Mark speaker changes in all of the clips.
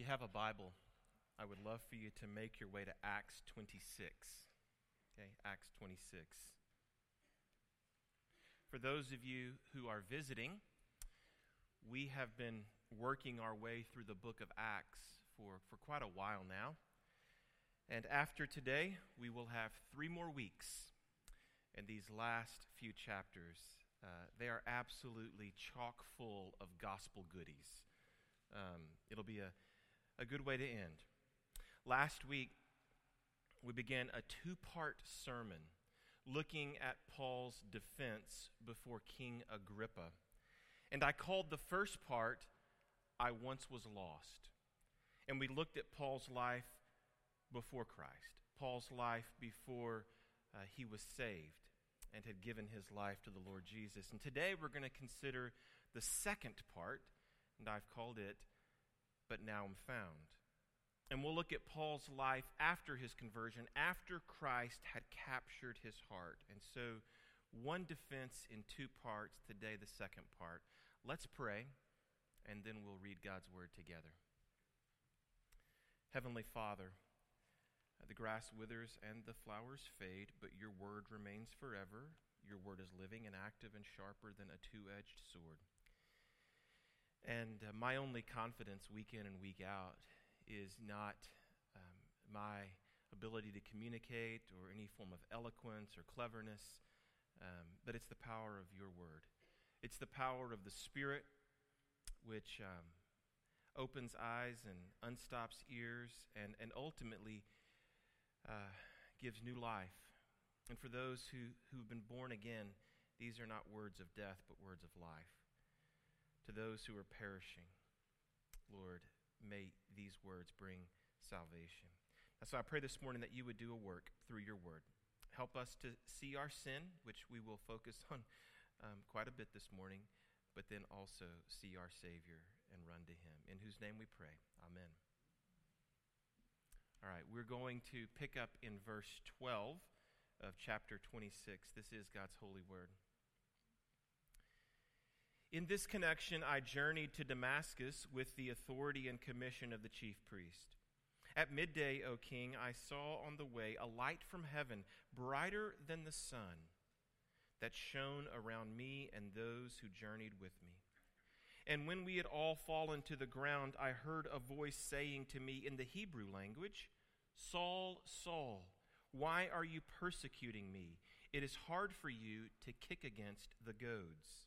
Speaker 1: you have a Bible, I would love for you to make your way to Acts 26. Okay, Acts 26. For those of you who are visiting, we have been working our way through the book of Acts for, for quite a while now. And after today, we will have three more weeks in these last few chapters. Uh, they are absolutely chock full of gospel goodies. Um, it'll be a, a good way to end. Last week, we began a two part sermon looking at Paul's defense before King Agrippa. And I called the first part, I Once Was Lost. And we looked at Paul's life before Christ, Paul's life before uh, he was saved and had given his life to the Lord Jesus. And today we're going to consider the second part, and I've called it, But Now I'm Found. And we'll look at Paul's life after his conversion, after Christ had captured his heart. And so, one defense in two parts, today, the second part. Let's pray, and then we'll read God's word together. Heavenly Father, the grass withers and the flowers fade, but your word remains forever. Your word is living and active and sharper than a two edged sword. And uh, my only confidence week in and week out is not um, my ability to communicate or any form of eloquence or cleverness, um, but it's the power of your word. It's the power of the Spirit which um, opens eyes and unstops ears and, and ultimately uh, gives new life. And for those who, who've been born again, these are not words of death, but words of life. To those who are perishing, Lord, may these words bring salvation. So I pray this morning that you would do a work through your word. Help us to see our sin, which we will focus on um, quite a bit this morning, but then also see our Savior and run to him. In whose name we pray. Amen. All right, we're going to pick up in verse 12 of chapter 26. This is God's holy word. In this connection, I journeyed to Damascus with the authority and commission of the chief priest. At midday, O king, I saw on the way a light from heaven, brighter than the sun, that shone around me and those who journeyed with me. And when we had all fallen to the ground, I heard a voice saying to me in the Hebrew language, Saul, Saul, why are you persecuting me? It is hard for you to kick against the goads.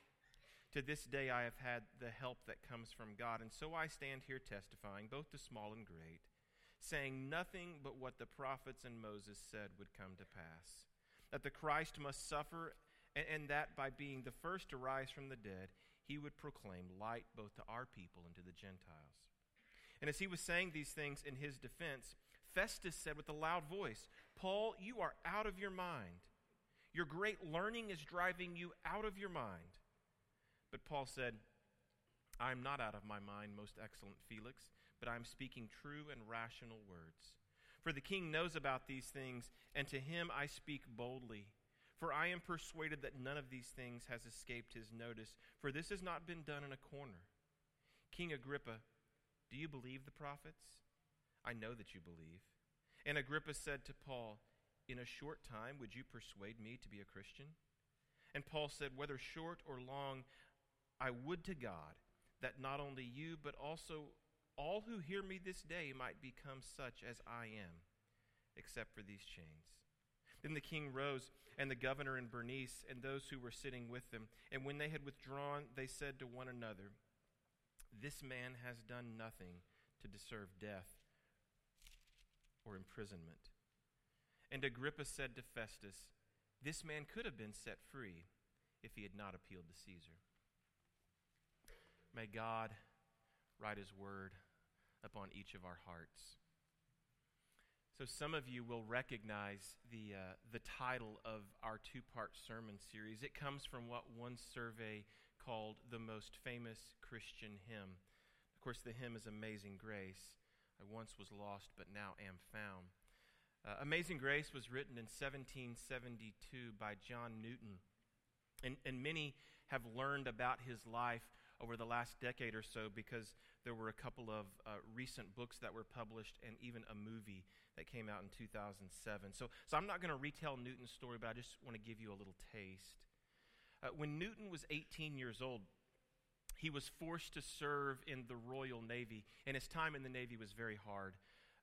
Speaker 1: To this day, I have had the help that comes from God, and so I stand here testifying, both to small and great, saying nothing but what the prophets and Moses said would come to pass that the Christ must suffer, and, that by being the first to rise from the dead, he would proclaim light both to our people and to the Gentiles. And as he was saying these things in his defense, Festus said with a loud voice, Paul, you are out of your mind. Your great learning is driving you out of your mind. But Paul said, I am not out of my mind, most excellent Felix, but I am speaking true and rational words. For the king knows about these things, and to him I speak boldly. For I am persuaded that none of these things has escaped his notice, for this has not been done in a corner. King Agrippa, do you believe the prophets? I know that you believe. And Agrippa said to Paul, in a short time, would you persuade me to be a Christian? And Paul said, Whether short or long, I would to God that not only you, but also all who hear me this day might become such as I am, except for these chains. Then the king rose, and the governor and Bernice, and those who were sitting with them. And when they had withdrawn, they said to one another, This man has done nothing to deserve death or imprisonment. And Agrippa said to Festus, This man could have been set free if he had not appealed to Caesar. May God write his word upon each of our hearts. So, some of you will recognize the, uh, the title of our two part sermon series. It comes from what one survey called the most famous Christian hymn. Of course, the hymn is Amazing Grace. I once was lost, but now am found. Uh, Amazing Grace was written in 1772 by John Newton. And, and many have learned about his life over the last decade or so because there were a couple of uh, recent books that were published and even a movie that came out in 2007. So, so I'm not going to retell Newton's story, but I just want to give you a little taste. Uh, when Newton was 18 years old, he was forced to serve in the Royal Navy, and his time in the Navy was very hard.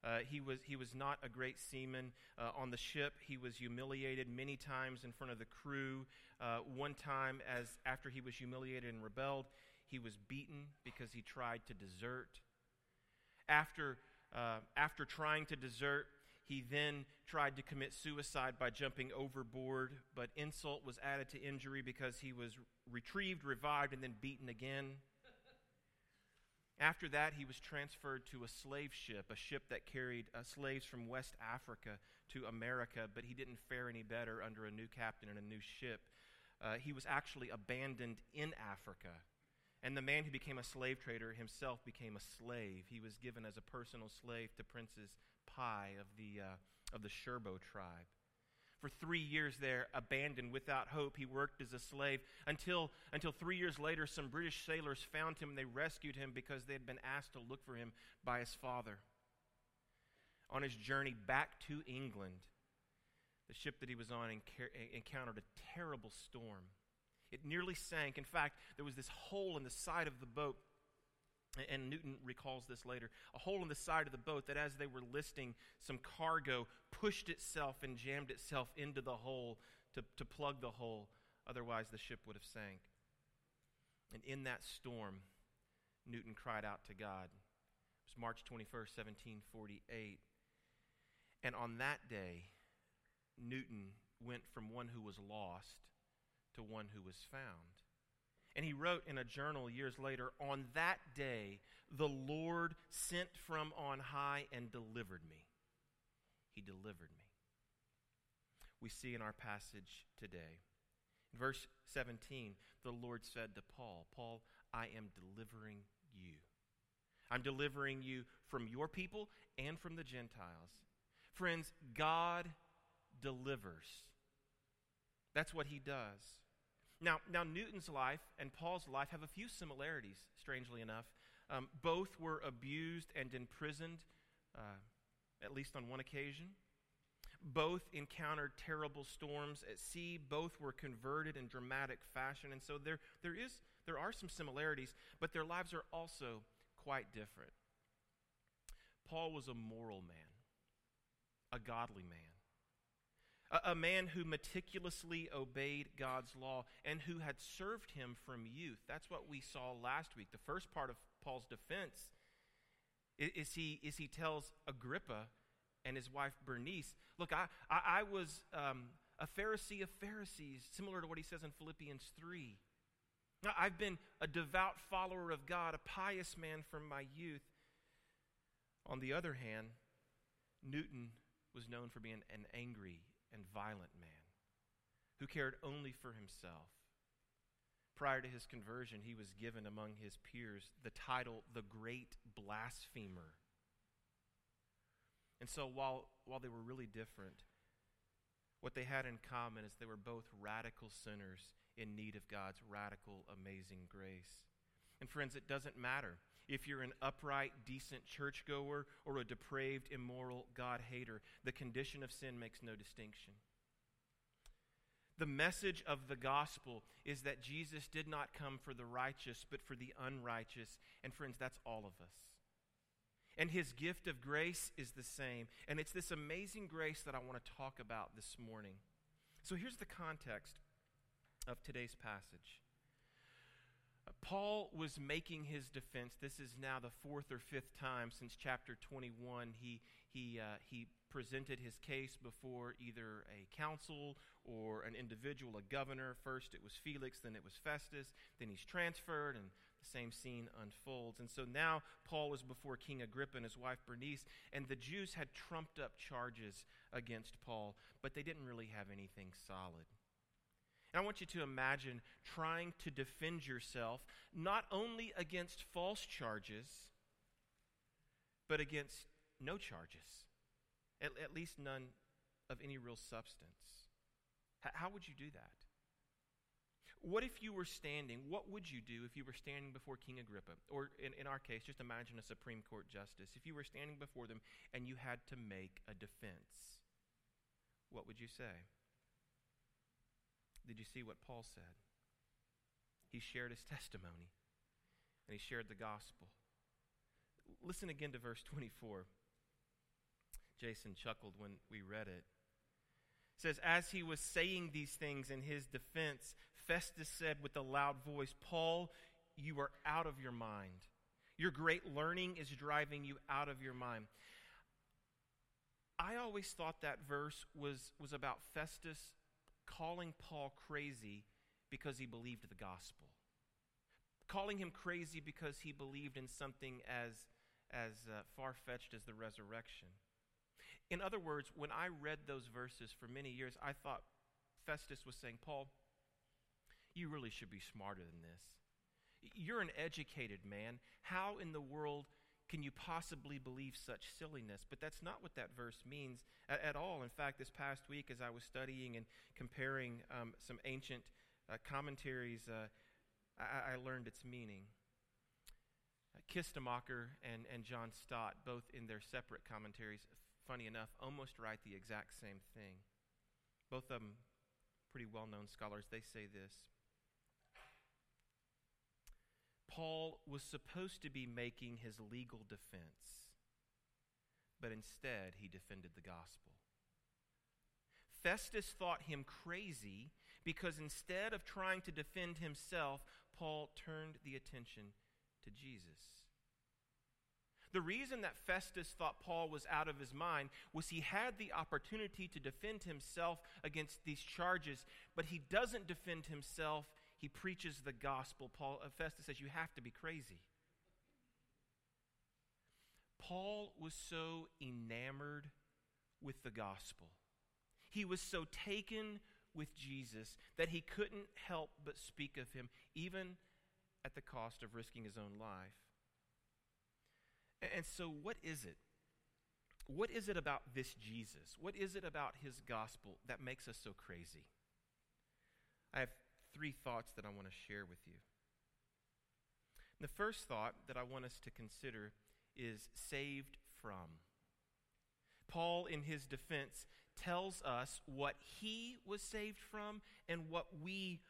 Speaker 1: Uh, he, was, he was not a great seaman. Uh, on the ship, he was humiliated many times in front of the crew. Uh, one time, as after he was humiliated and rebelled, he was beaten because he tried to desert. After, uh, after trying to desert, he then tried to commit suicide by jumping overboard, but insult was added to injury because he was retrieved, revived, and then beaten again. After that, he was transferred to a slave ship, a ship that carried uh, slaves from West Africa to America, but he didn't fare any better under a new captain and a new ship. Uh, he was actually abandoned in Africa and the man who became a slave trader himself became a slave. He was given as a personal slave to Princess Pi of the, uh, of the Sherbro tribe. For three years there, abandoned without hope, he worked as a slave until, until three years later, some British sailors found him and they rescued him because they had been asked to look for him by his father. On his journey back to England, the ship that he was on encountered a terrible storm. It nearly sank. In fact, there was this hole in the side of the boat, and Newton recalls this later a hole in the side of the boat that, as they were listing some cargo, pushed itself and jammed itself into the hole to, to plug the hole. Otherwise, the ship would have sank. And in that storm, Newton cried out to God. It was March 21st, 1748. And on that day, Newton went from one who was lost to one who was found. And he wrote in a journal years later On that day, the Lord sent from on high and delivered me. He delivered me. We see in our passage today. In verse 17, the Lord said to Paul, Paul, I am delivering you. I'm delivering you from your people and from the Gentiles. Friends, God delivers. That's what he does. Now, now Newton's life and Paul's life have a few similarities, strangely enough. Um, both were abused and imprisoned, uh, at least on one occasion. Both encountered terrible storms at sea. Both were converted in dramatic fashion. And so there, there, is, there are some similarities, but their lives are also quite different. Paul was a moral man, a godly man a, a man who meticulously obeyed God's law and who had served him from youth. That's what we saw last week. The first part of Paul's defense is, is he, is he tells Agrippa and his wife Bernice, Look, I, I, I was um, a Pharisee of Pharisees, similar to what he says in Philippians 3. Now, I've been a devout follower of God, a pious man from my youth. On the other hand, Newton was known for being an angry and violent man who cared only for himself. Prior to his conversion, he was given among his peers the title the Great Blasphemer. And so, while, while they were really different, what they had in common is they were both radical sinners in need of God's radical, amazing grace. And, friends, it doesn't matter if you're an upright, decent churchgoer or a depraved, immoral God hater. The condition of sin makes no distinction. The message of the gospel is that Jesus did not come for the righteous, but for the unrighteous. And friends, that's all of us. And his gift of grace is the same. And it's this amazing grace that I want to talk about this morning. So here's the context of today's passage. Paul was making his defense. This is now the fourth or fifth time since chapter 21 he, he, uh, he presented his case before either a council or an individual, a governor. First it was Felix, then it was Festus, then he's transferred, and the same scene unfolds. And so now Paul is before King Agrippa and his wife Bernice, and the Jews had trumped up charges against Paul, but they didn't really have anything solid. I want you to imagine trying to defend yourself not only against false charges, but against no charges, at, at least none of any real substance. H- how would you do that? What if you were standing, what would you do if you were standing before King Agrippa? Or in, in our case, just imagine a Supreme Court justice. If you were standing before them and you had to make a defense, what would you say? Did you see what Paul said? He shared his testimony and he shared the gospel. Listen again to verse 24. Jason chuckled when we read it. It says, As he was saying these things in his defense, Festus said with a loud voice, Paul, you are out of your mind. Your great learning is driving you out of your mind. I always thought that verse was, was about Festus calling Paul crazy because he believed the gospel. Calling him crazy because he believed in something as, as uh, far fetched as the resurrection. In other words, when I read those verses for many years, I thought Festus was saying, Paul, you really should be smarter than this. You're an educated man. How in the world can you possibly believe such silliness? But that's not what that verse means at, at all. In fact, this past week, as I was studying and comparing um, some ancient uh, commentaries, uh, I, I, learned its meaning. Uh, Kistemaker and, and John Stott, both in their separate commentaries, funny enough, almost write the exact same thing. Both of them pretty well known scholars. They say this Paul was supposed to be making his legal defense, but instead he defended the gospel. Festus thought him crazy because instead of trying to defend himself, Paul turned the attention to Jesus. The reason that Festus thought Paul was out of his mind was he had the opportunity to defend himself against these charges, but he doesn't defend himself he preaches the gospel. Paul uh, Festus says, You have to be crazy. Paul was so enamored with the gospel. He was so taken with Jesus that he couldn't help but speak of him, even at the cost of risking his own life. And so, what is it? What is it about this Jesus? What is it about his gospel that makes us so crazy? I have three thoughts that I want to share with you. The first thought that I want us to consider is saved from. Paul, in his defense, tells us what he was saved from and what we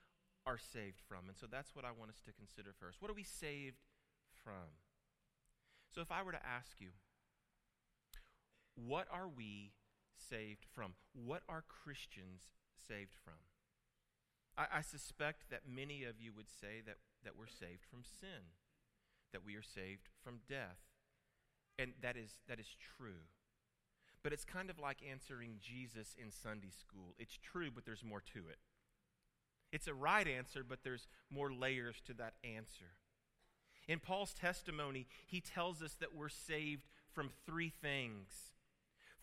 Speaker 1: are saved from. And so that's what I want us to consider first. What are we saved from? So if I were to ask you, what are we saved from? What are Christians saved from? I, I suspect that many of you would say that, that we're saved from sin, that we are saved from death. And that is, that is true. But it's kind of like answering Jesus in Sunday school. It's true, but there's more to it. It's a right answer, but there's more layers to that answer. In Paul's testimony, he tells us that we're saved from three things.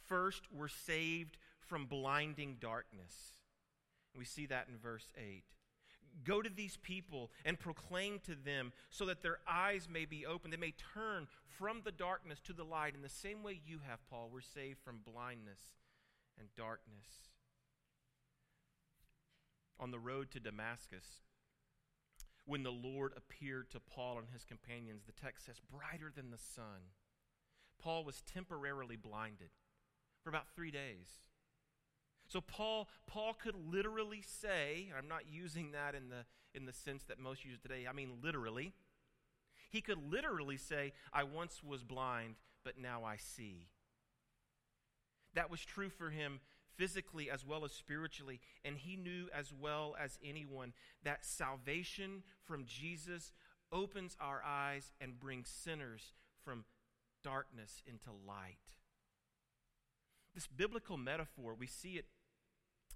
Speaker 1: First, we're saved from blinding darkness. We see that in verse 8. Go to these people and proclaim to them so that their eyes may be opened. They may turn from the darkness to the light in the same way you have, Paul. We're saved from blindness and darkness. On the road to Damascus, when the Lord appeared to Paul and his companions, the text says, brighter than the sun. Paul was temporarily blinded for about three days. So Paul, Paul could literally say, I'm not using that in the, in the sense that most use today, I mean literally. He could literally say, I once was blind, but now I see. That was true for him physically as well as spiritually. And he knew as well as anyone that salvation from Jesus opens our eyes and brings sinners from darkness into light. This biblical metaphor, we see it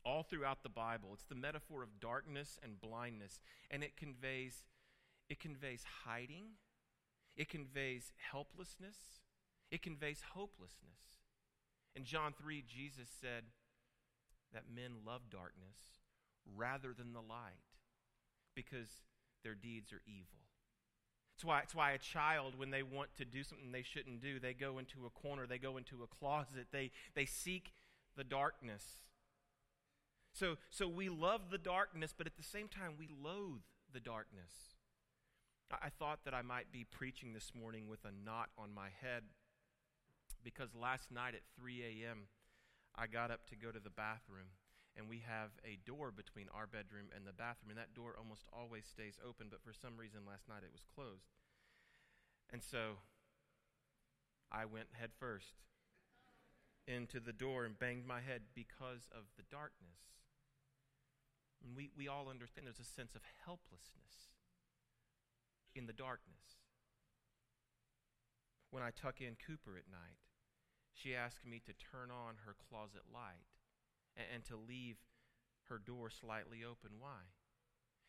Speaker 1: all throughout the Bible. It's the metaphor of darkness and blindness, and it conveys it conveys hiding, it conveys helplessness, it conveys hopelessness. In John 3, Jesus said that men love darkness rather than the light because their deeds are evil. It's why, it's why a child, when they want to do something they shouldn't do, they go into a corner, they go into a closet, they, they seek the darkness. So, so we love the darkness, but at the same time, we loathe the darkness. I, I thought that I might be preaching this morning with a knot on my head because last night at 3 a.m., I got up to go to the bathroom, and we have a door between our bedroom and the bathroom, and that door almost always stays open, but for some reason last night it was closed. And so I went head first into the door and banged my head because of the darkness. And we, we all understand there's a sense of helplessness in the darkness. When I tuck in Cooper at night, she asks me to turn on her closet light and, and to leave her door slightly open. Why?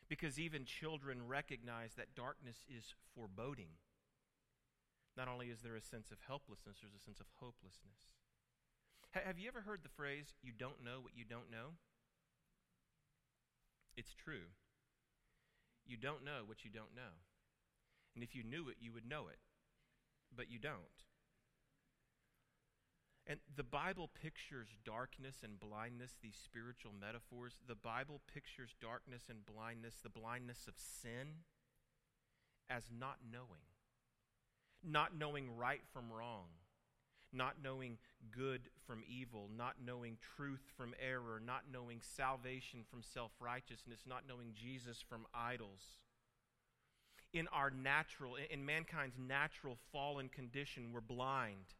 Speaker 1: Because even children recognize that darkness is foreboding. Not only is there a sense of helplessness, there's a sense of hopelessness. have you ever heard the phrase, you don't know what you don't know? It's true. You don't know what you don't know. And if you knew it, you would know it. But you don't. And the Bible pictures darkness and blindness, these spiritual metaphors. The Bible pictures darkness and blindness, the blindness of sin, as not knowing. Not knowing right from wrong. Not knowing good from evil. Not knowing truth from error. Not knowing salvation from self righteousness. Not knowing Jesus from idols. In our natural, in mankind's natural fallen condition, we're blind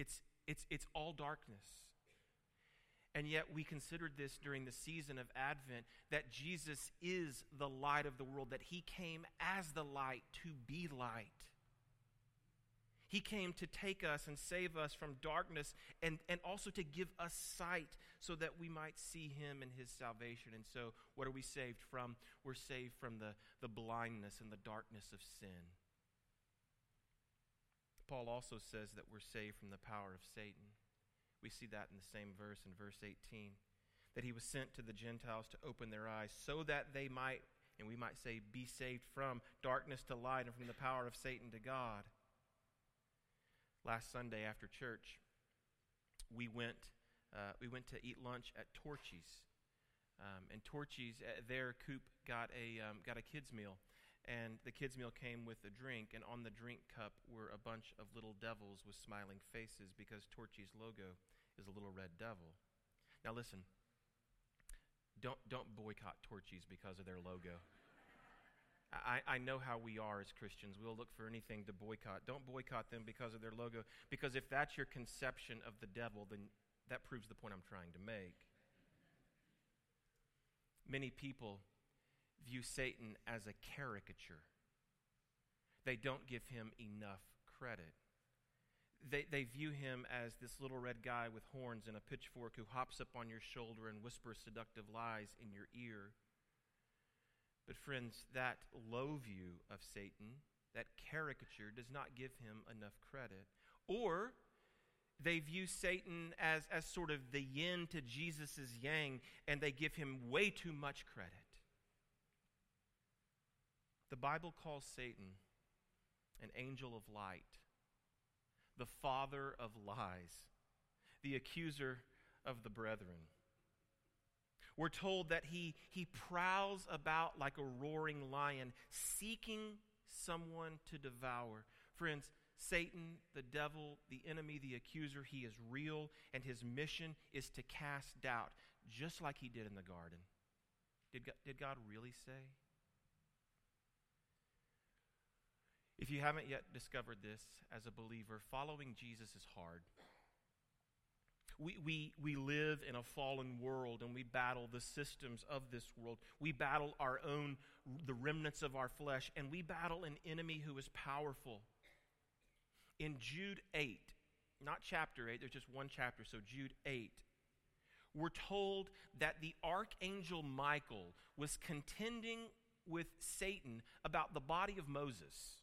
Speaker 1: it's, it's, it's all darkness. And yet, we considered this during the season of Advent that Jesus is the light of the world, that he came as the light to be light. He came to take us and save us from darkness and, and also to give us sight so that we might see him and his salvation. And so, what are we saved from? We're saved from the, the blindness and the darkness of sin. Paul also says that we're saved from the power of Satan. We see that in the same verse in verse 18. That he was sent to the Gentiles to open their eyes so that they might, and we might say, be saved from darkness to light and from the power of Satan to God. Last Sunday after church, we went, uh, we went to eat lunch at Torchy's. Um, and Torchy's, uh, there, Coop got a, um, got a kid's meal and the kids' meal came with a drink, and on the drink cup were a bunch of little devils with smiling faces because Torchy's logo is a little red devil. Now listen, don't, don't boycott Torchy's because of their logo. I, I know how we are as Christians. We'll look for anything to boycott. Don't boycott them because of their logo, because if that's your conception of the devil, then that proves the point I'm trying to make. Many people view Satan as a caricature. They don't give him enough credit. They, they view him as this little red guy with horns and a pitchfork who hops up on your shoulder and whispers seductive lies in your ear. But, friends, that low view of Satan, that caricature, does not give him enough credit. Or they view Satan as, as sort of the yin to Jesus' yang, and they give him way too much credit. The Bible calls Satan an angel of light, the father of lies, the accuser of the brethren. We're told that he, he prowls about like a roaring lion, seeking someone to devour. Friends, Satan, the devil, the enemy, the accuser, he is real, and his mission is to cast doubt, just like he did in the garden. Did God, did God really say? If you haven't yet discovered this as a believer, following Jesus is hard. We, we, we live in a fallen world and we battle the systems of this world. We battle our own, the remnants of our flesh, and we battle an enemy who is powerful. In Jude 8, not chapter 8, there's just one chapter, so Jude 8, we're told that the archangel Michael was contending with Satan about the body of Moses.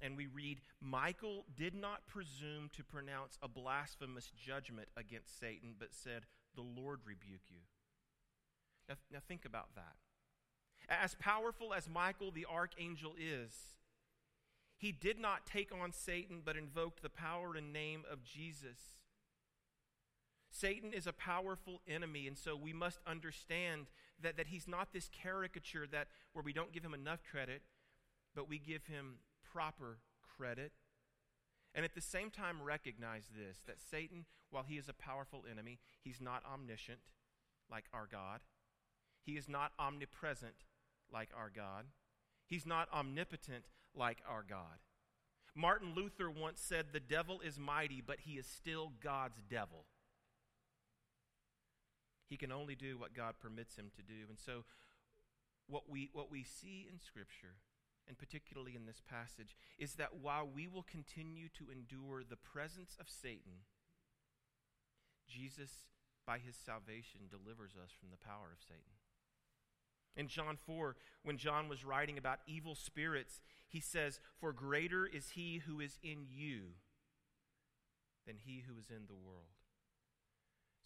Speaker 1: And we read, Michael did not presume to pronounce a blasphemous judgment against Satan, but said, The Lord rebuke you. Now, now think about that. As powerful as Michael the archangel is, he did not take on Satan, but invoked the power and name of Jesus. Satan is a powerful enemy, and so we must understand that, that he's not this caricature that where we don't give him enough credit, but we give him proper credit. And at the same time, recognize this that Satan, while he is a powerful enemy, he's not omniscient like our God. He is not omnipresent like our God. He's not omnipotent like our God. Martin Luther once said, The devil is mighty, but he is still God's devil. He can only do what God permits him to do. And so, what we, what we see in Scripture, and particularly in this passage, is that while we will continue to endure the presence of Satan, Jesus, by his salvation, delivers us from the power of Satan. In John 4, when John was writing about evil spirits, he says, For greater is he who is in you than he who is in the world.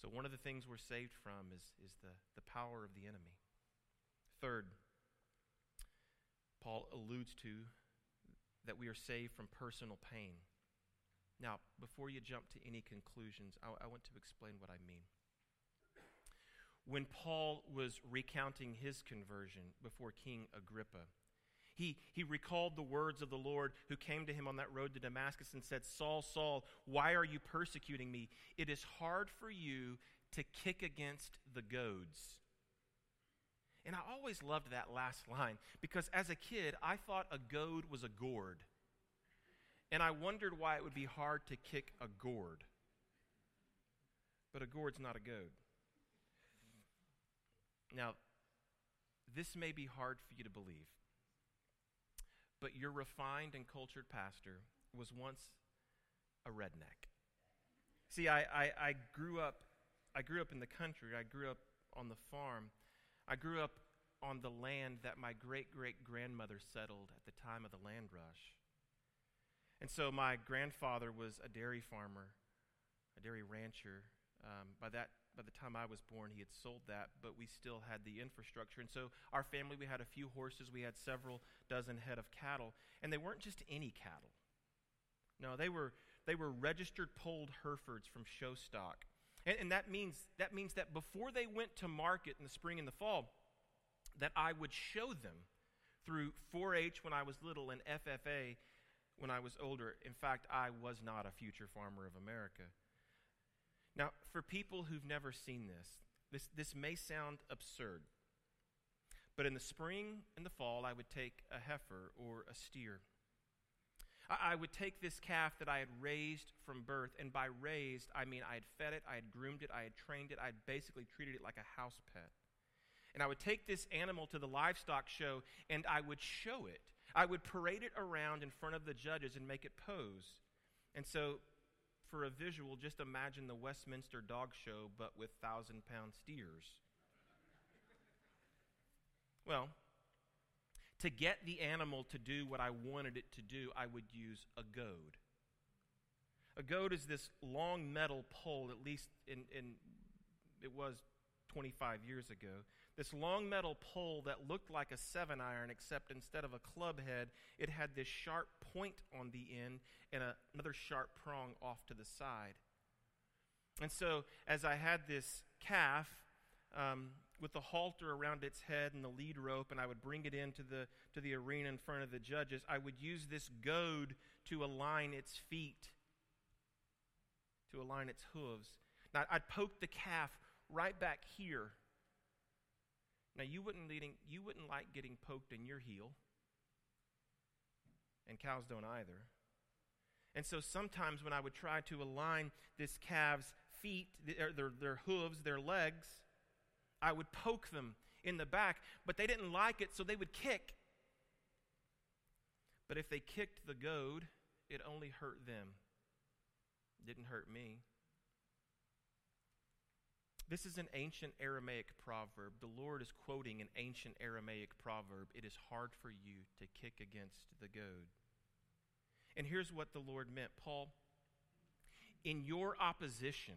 Speaker 1: So, one of the things we're saved from is, is the, the power of the enemy. Third, Paul alludes to that we are saved from personal pain. Now, before you jump to any conclusions, I, I want to explain what I mean. When Paul was recounting his conversion before King Agrippa, he, he recalled the words of the Lord who came to him on that road to Damascus and said, Saul, Saul, why are you persecuting me? It is hard for you to kick against the goads. And I always loved that last line because as a kid, I thought a goad was a gourd. And I wondered why it would be hard to kick a gourd. But a gourd's not a goad. Now, this may be hard for you to believe but your refined and cultured pastor was once a redneck. See, I, I, I, grew up I grew up in the country. I grew up on the farm. I grew up on the land that my great great grandmother settled at the time of the land rush. And so my grandfather was a dairy farmer, a dairy rancher. Um, by that by the time I was born, he had sold that, but we still had the infrastructure. And so our family, we had a few horses, we had several dozen head of cattle, and they weren't just any cattle. No, they were they were registered polled Herefords from show stock. And, and that means that means that before they went to market in the spring and the fall, that I would show them through 4-H when I was little and FFA when I was older. In fact, I was not a future farmer of America. Now, for people who've never seen this, this, this may sound absurd. But in the spring and the fall, I would take a heifer or a steer. I, would take this calf that I had raised from birth, and by raised, I mean I had fed it, I had groomed it, I had trained it, I had basically treated it like a house pet. And I would take this animal to the livestock show, and I would show it. I would parade it around in front of the judges and make it pose. And so for a visual, just imagine the Westminster Dog Show, but with thousand pound steers. well, to get the animal to do what I wanted it to do, I would use a goad. A goad is this long metal pole, at least in, in it was 25 years ago, this long metal pole that looked like a seven iron, except instead of a club head, it had this sharp point on the end and a, another sharp prong off to the side. And so, as I had this calf um, with the halter around its head and the lead rope, and I would bring it into the, to the arena in front of the judges, I would use this goad to align its feet, to align its hooves. Now, I'd poke the calf right back here now, you wouldn't, leading, you wouldn't like getting poked in your heel. and cows don't either. And so sometimes when I would try to align this calf's feet, their, their, their hooves, their legs, I would poke them in the back, but they didn't like it, so they would kick. But if they kicked the goad, it only hurt them, it didn't hurt me. This is an ancient Aramaic proverb. The Lord is quoting an ancient Aramaic proverb. It is hard for you to kick against the goad. And here's what the Lord meant Paul, in your opposition,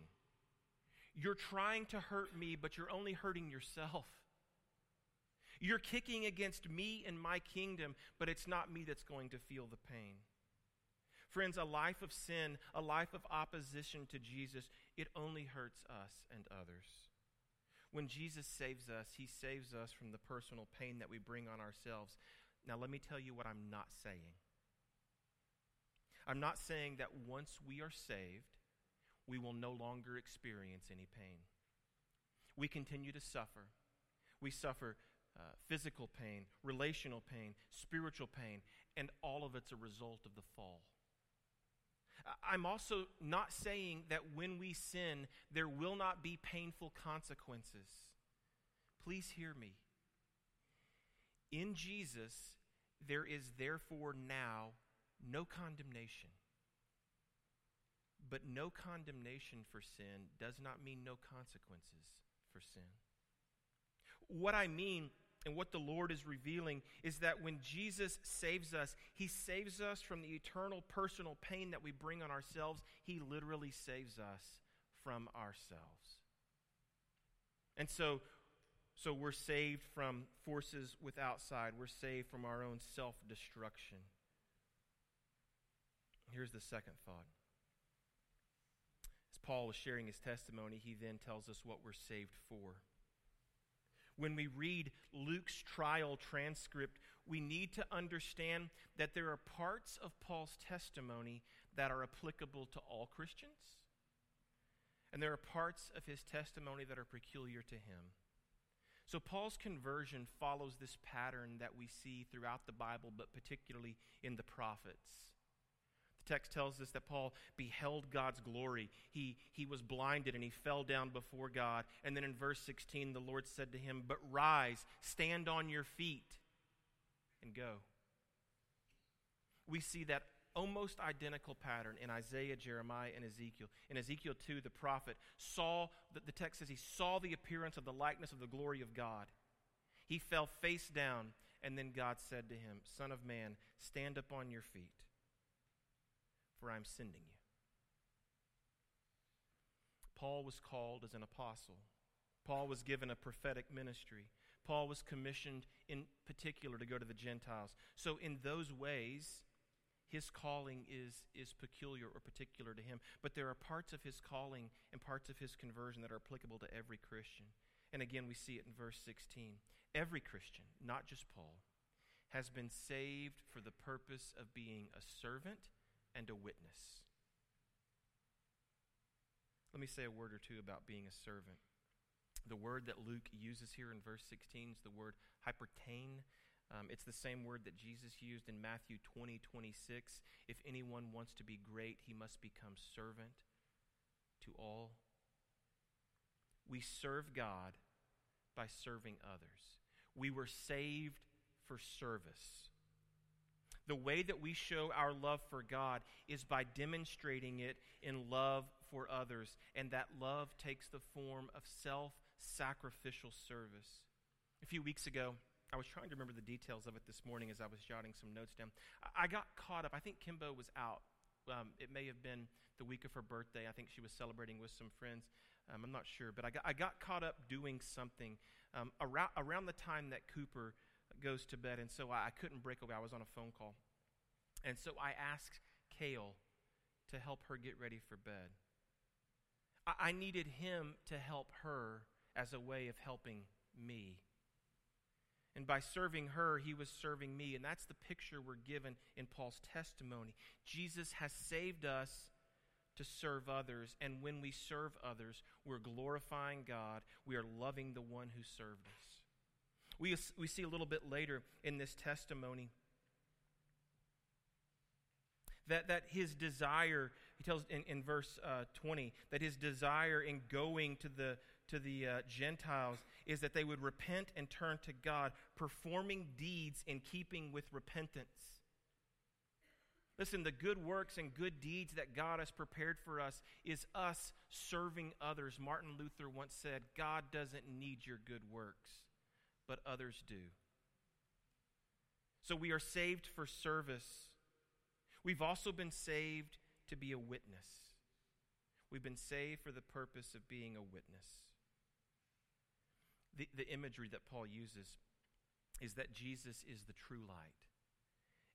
Speaker 1: you're trying to hurt me, but you're only hurting yourself. You're kicking against me and my kingdom, but it's not me that's going to feel the pain. Friends, a life of sin, a life of opposition to Jesus, it only hurts us and others. When Jesus saves us, he saves us from the personal pain that we bring on ourselves. Now, let me tell you what I'm not saying. I'm not saying that once we are saved, we will no longer experience any pain. We continue to suffer. We suffer uh, physical pain, relational pain, spiritual pain, and all of it's a result of the fall. I'm also not saying that when we sin, there will not be painful consequences. Please hear me. In Jesus, there is therefore now no condemnation. But no condemnation for sin does not mean no consequences for sin. What I mean and what the Lord is revealing is that when Jesus saves us, he saves us from the eternal personal pain that we bring on ourselves. He literally saves us from ourselves. And so, so we're saved from forces with outside. We're saved from our own self destruction. Here's the second thought. Paul is sharing his testimony, he then tells us what we're saved for. When we read Luke's trial transcript, we need to understand that there are parts of Paul's testimony that are applicable to all Christians, and there are parts of his testimony that are peculiar to him. So, Paul's conversion follows this pattern that we see throughout the Bible, but particularly in the prophets text tells us that Paul beheld God's glory. He, he was blinded and he fell down before God. And then in verse 16, the Lord said to him, But rise, stand on your feet, and go. We see that almost identical pattern in Isaiah, Jeremiah, and Ezekiel. In Ezekiel 2, the prophet saw, the, the text says he saw the appearance of the likeness of the glory of God. He fell face down, and then God said to him, Son of man, stand up on your feet for I'm sending you. Paul was called as an apostle. Paul was given a prophetic ministry. Paul was commissioned in particular to go to the Gentiles. So, in those ways, his calling is, is peculiar or particular to him. But there are parts of his calling and parts of his conversion that are applicable to every Christian. And again, we see it in verse 16. Every Christian, not just Paul, has been saved for the purpose of being a servant and a witness. Let me say a word or two about being a servant. The word that Luke uses here in verse 16 is the word hypertain. Um, it's the same word that Jesus used in Matthew 20, 26. If anyone wants to be great, he must become servant to all. We serve God by serving others. We were saved for service. The way that we show our love for God is by demonstrating it in love for others, and that love takes the form of self sacrificial service. A few weeks ago, I was trying to remember the details of it this morning as I was jotting some notes down. I got caught up. I think Kimbo was out. Um, it may have been the week of her birthday. I think she was celebrating with some friends. Um, I'm not sure. But I got, I got caught up doing something um, around, around the time that Cooper goes to bed, and so I, I couldn't break away. I was on a phone call. And so I asked Kale to help her get ready for bed. I, I needed him to help her as a way of helping me. And by serving her, he was serving me. And that's the picture we're given in Paul's testimony. Jesus has saved us to serve others. And when we serve others, we're glorifying God. We are loving the one who served us. We, we see a little bit later in this testimony That, that his desire, he tells in, in verse uh, 20, that his desire in going to the, to the uh, Gentiles is that they would repent and turn to God, performing deeds in keeping with repentance. Listen, the good works and good deeds that God has prepared for us is us serving others. Martin Luther once said, God doesn't need your good works, but others do. So we are saved for service. We've also been saved to be a witness. We've been saved for the purpose of being a witness. The, the imagery that Paul uses is that Jesus is the true light,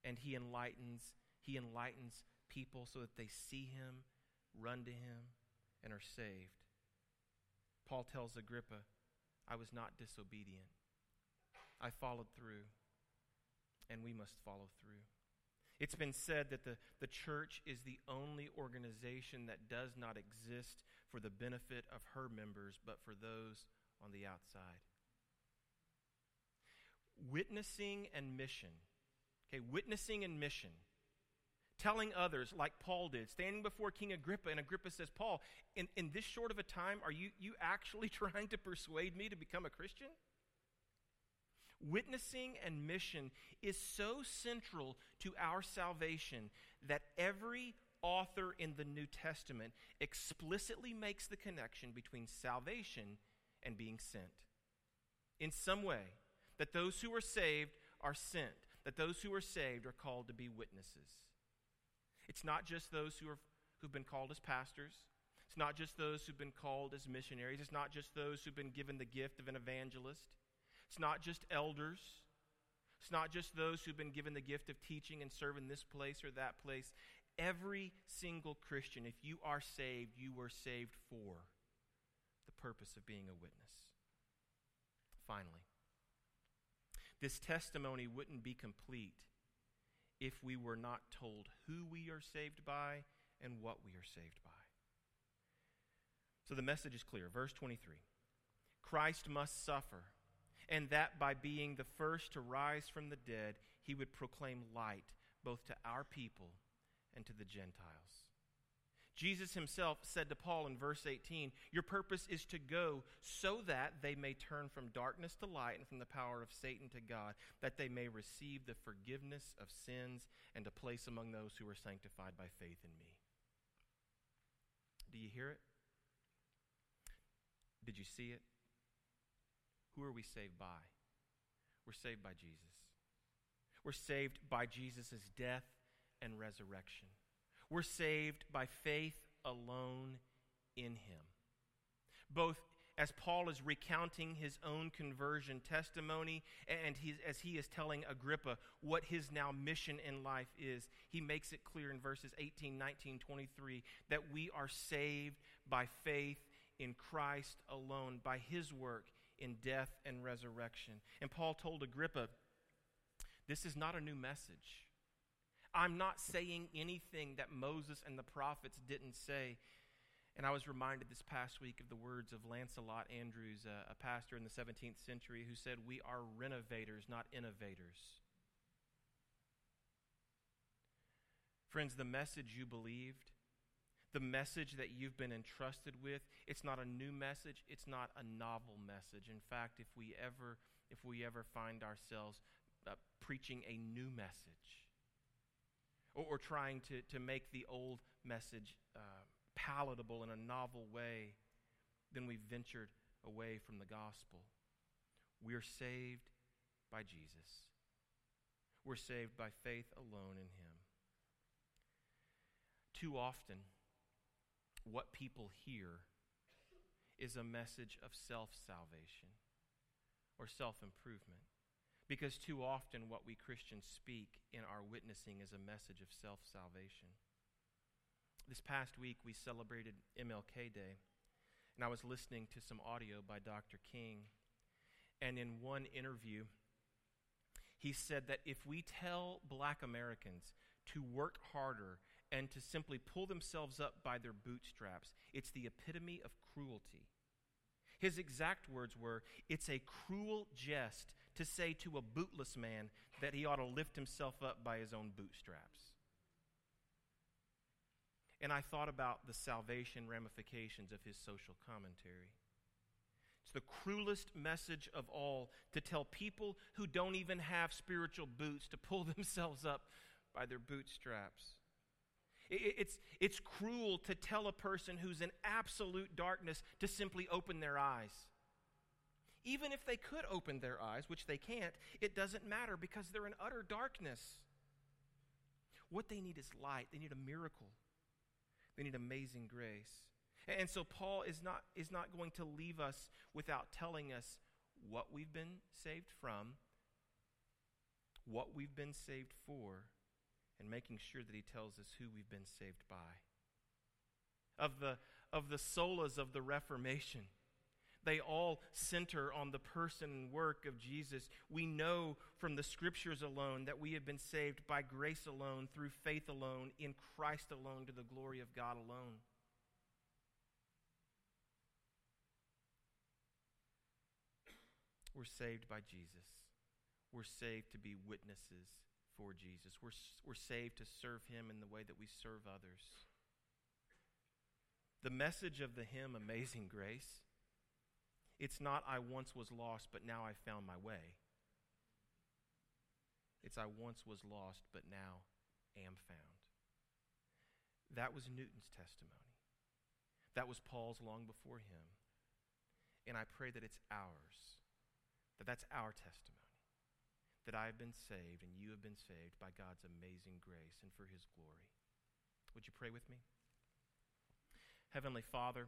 Speaker 1: and he enlightens he enlightens people so that they see him, run to him, and are saved. Paul tells Agrippa, I was not disobedient. I followed through, and we must follow through. It's been said that the, the church is the only organization that does not exist for the benefit of her members, but for those on the outside. Witnessing and mission. Okay, witnessing and mission telling others like Paul did, standing before King Agrippa, and Agrippa says, Paul, in, in this short of a time, are you, you actually trying to persuade me to become a Christian? Witnessing and mission is so central to our salvation that every author in the New Testament explicitly makes the connection between salvation and being sent. In some way, that those who are saved are sent, that those who are saved are called to be witnesses. It's not just those who are, who've been called as pastors. It's not just those who've been called as missionaries. It's not just those who've been given the gift of an evangelist. It's not just elders. It's not just those who've been given the gift of teaching and serving this place or that place. Every single Christian, if you are saved, you were saved for the purpose of being a witness. Finally, this testimony wouldn't be complete if we were not told who we are saved by and what we are saved by. So the message is clear. Verse 23 Christ must suffer, and that by being the first to rise from the dead, he would proclaim light both to our people and to the Gentiles. Jesus himself said to Paul in verse 18, Your purpose is to go so that they may turn from darkness to light and from the power of Satan to God, that they may receive the forgiveness of sins and a place among those who are sanctified by faith in me. Do you hear it? Did you see it? Who are we saved by? We're saved by Jesus. We're saved by Jesus' death and resurrection. We're saved by faith alone in him. Both as Paul is recounting his own conversion testimony and as he is telling Agrippa what his now mission in life is, he makes it clear in verses 18, 19, 23 that we are saved by faith in Christ alone, by his work in death and resurrection. And Paul told Agrippa, This is not a new message. I'm not saying anything that Moses and the prophets didn't say. And I was reminded this past week of the words of Lancelot Andrewes, a, a pastor in the 17th century, who said, We are renovators, not innovators. Friends, the message you believed, the message that you've been entrusted with, it's not a new message, it's not a novel message. In fact, if we ever if we ever find ourselves uh, preaching a new message, or, or trying to, to make the old message uh, palatable in a novel way, then we've ventured away from the gospel. We're saved by Jesus. We're saved by faith alone in Him. Too often, what people hear is a message of self salvation or self improvement. Because too often, what we Christians speak in our witnessing is a message of self salvation. This past week, we celebrated MLK Day, and I was listening to some audio by Dr. King. And in one interview, he said that if we tell black Americans to work harder and to simply pull themselves up by their bootstraps, it's the epitome of cruelty. His exact words were, It's a cruel jest to say to a bootless man that he ought to lift himself up by his own bootstraps. and I thought about the salvation ramifications of his social commentary. It's the cruelest message of all to tell people who don't even have spiritual boots to pull themselves up by their bootstraps. It's, it's cruel to tell a person who's in absolute darkness to simply open their eyes. Even if they could open their eyes, which they can't, it doesn't matter because they're in utter darkness. What they need is light, they need a miracle, they need amazing grace. And so Paul is not, is not going to leave us without telling us what we've been saved from, what we've been saved for, and making sure that he tells us who we've been saved by. Of the, of the solas of the Reformation, they all center on the person and work of Jesus. We know from the scriptures alone that we have been saved by grace alone, through faith alone, in Christ alone, to the glory of God alone. We're saved by Jesus. We're saved to be witnesses for Jesus. We're, we're saved to serve Him in the way that we serve others. The message of the hymn, Amazing Grace, it's not, I once was lost, but now I found my way. It's, I once was lost, but now am found. That was Newton's testimony. That was Paul's long before him. And I pray that it's ours, that that's our testimony that I have been saved and you have been saved by God's amazing grace and for his glory. Would you pray with me? Heavenly Father,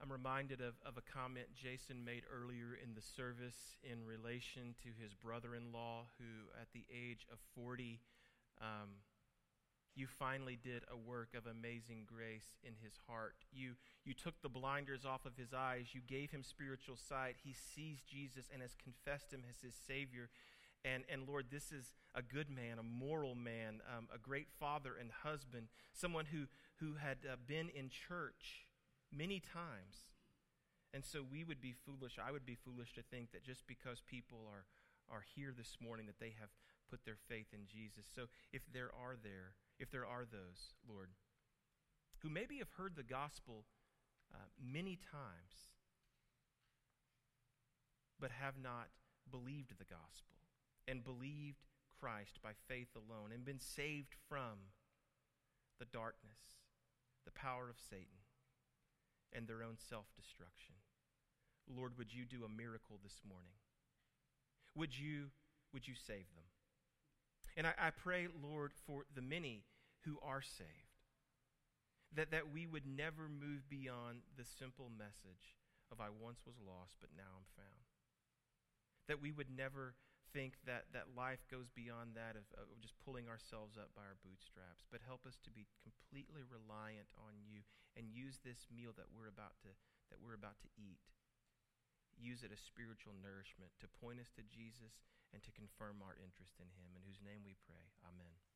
Speaker 1: I'm reminded of, of a comment Jason made earlier in the service in relation to his brother in law, who at the age of 40 um, you finally did a work of amazing grace in his heart. You, you took the blinders off of his eyes. You gave him spiritual sight. He sees Jesus and has confessed him as his Savior. And, and Lord, this is a good man, a moral man, um, a great father and husband, someone who, who had uh, been in church many times. And so we would be foolish, I would be foolish to think that just because people are, are here this morning that they have put their faith in Jesus. So if there are there, if there are those, Lord, who maybe have heard the gospel uh, many times, but have not believed the gospel and believed Christ by faith alone and been saved from the darkness, the power of Satan, and their own self destruction. Lord, would you do a miracle this morning? Would you, would you save them? And I, I pray, Lord, for the many who are saved, that, that we would never move beyond the simple message of I once was lost, but now I'm found. That we would never think that, that life goes beyond that of, of just pulling ourselves up by our bootstraps, but help us to be completely reliant on you and use this meal that we're about to, that we're about to eat use it as spiritual nourishment to point us to Jesus and to confirm our interest in Him, in whose name we pray. Amen.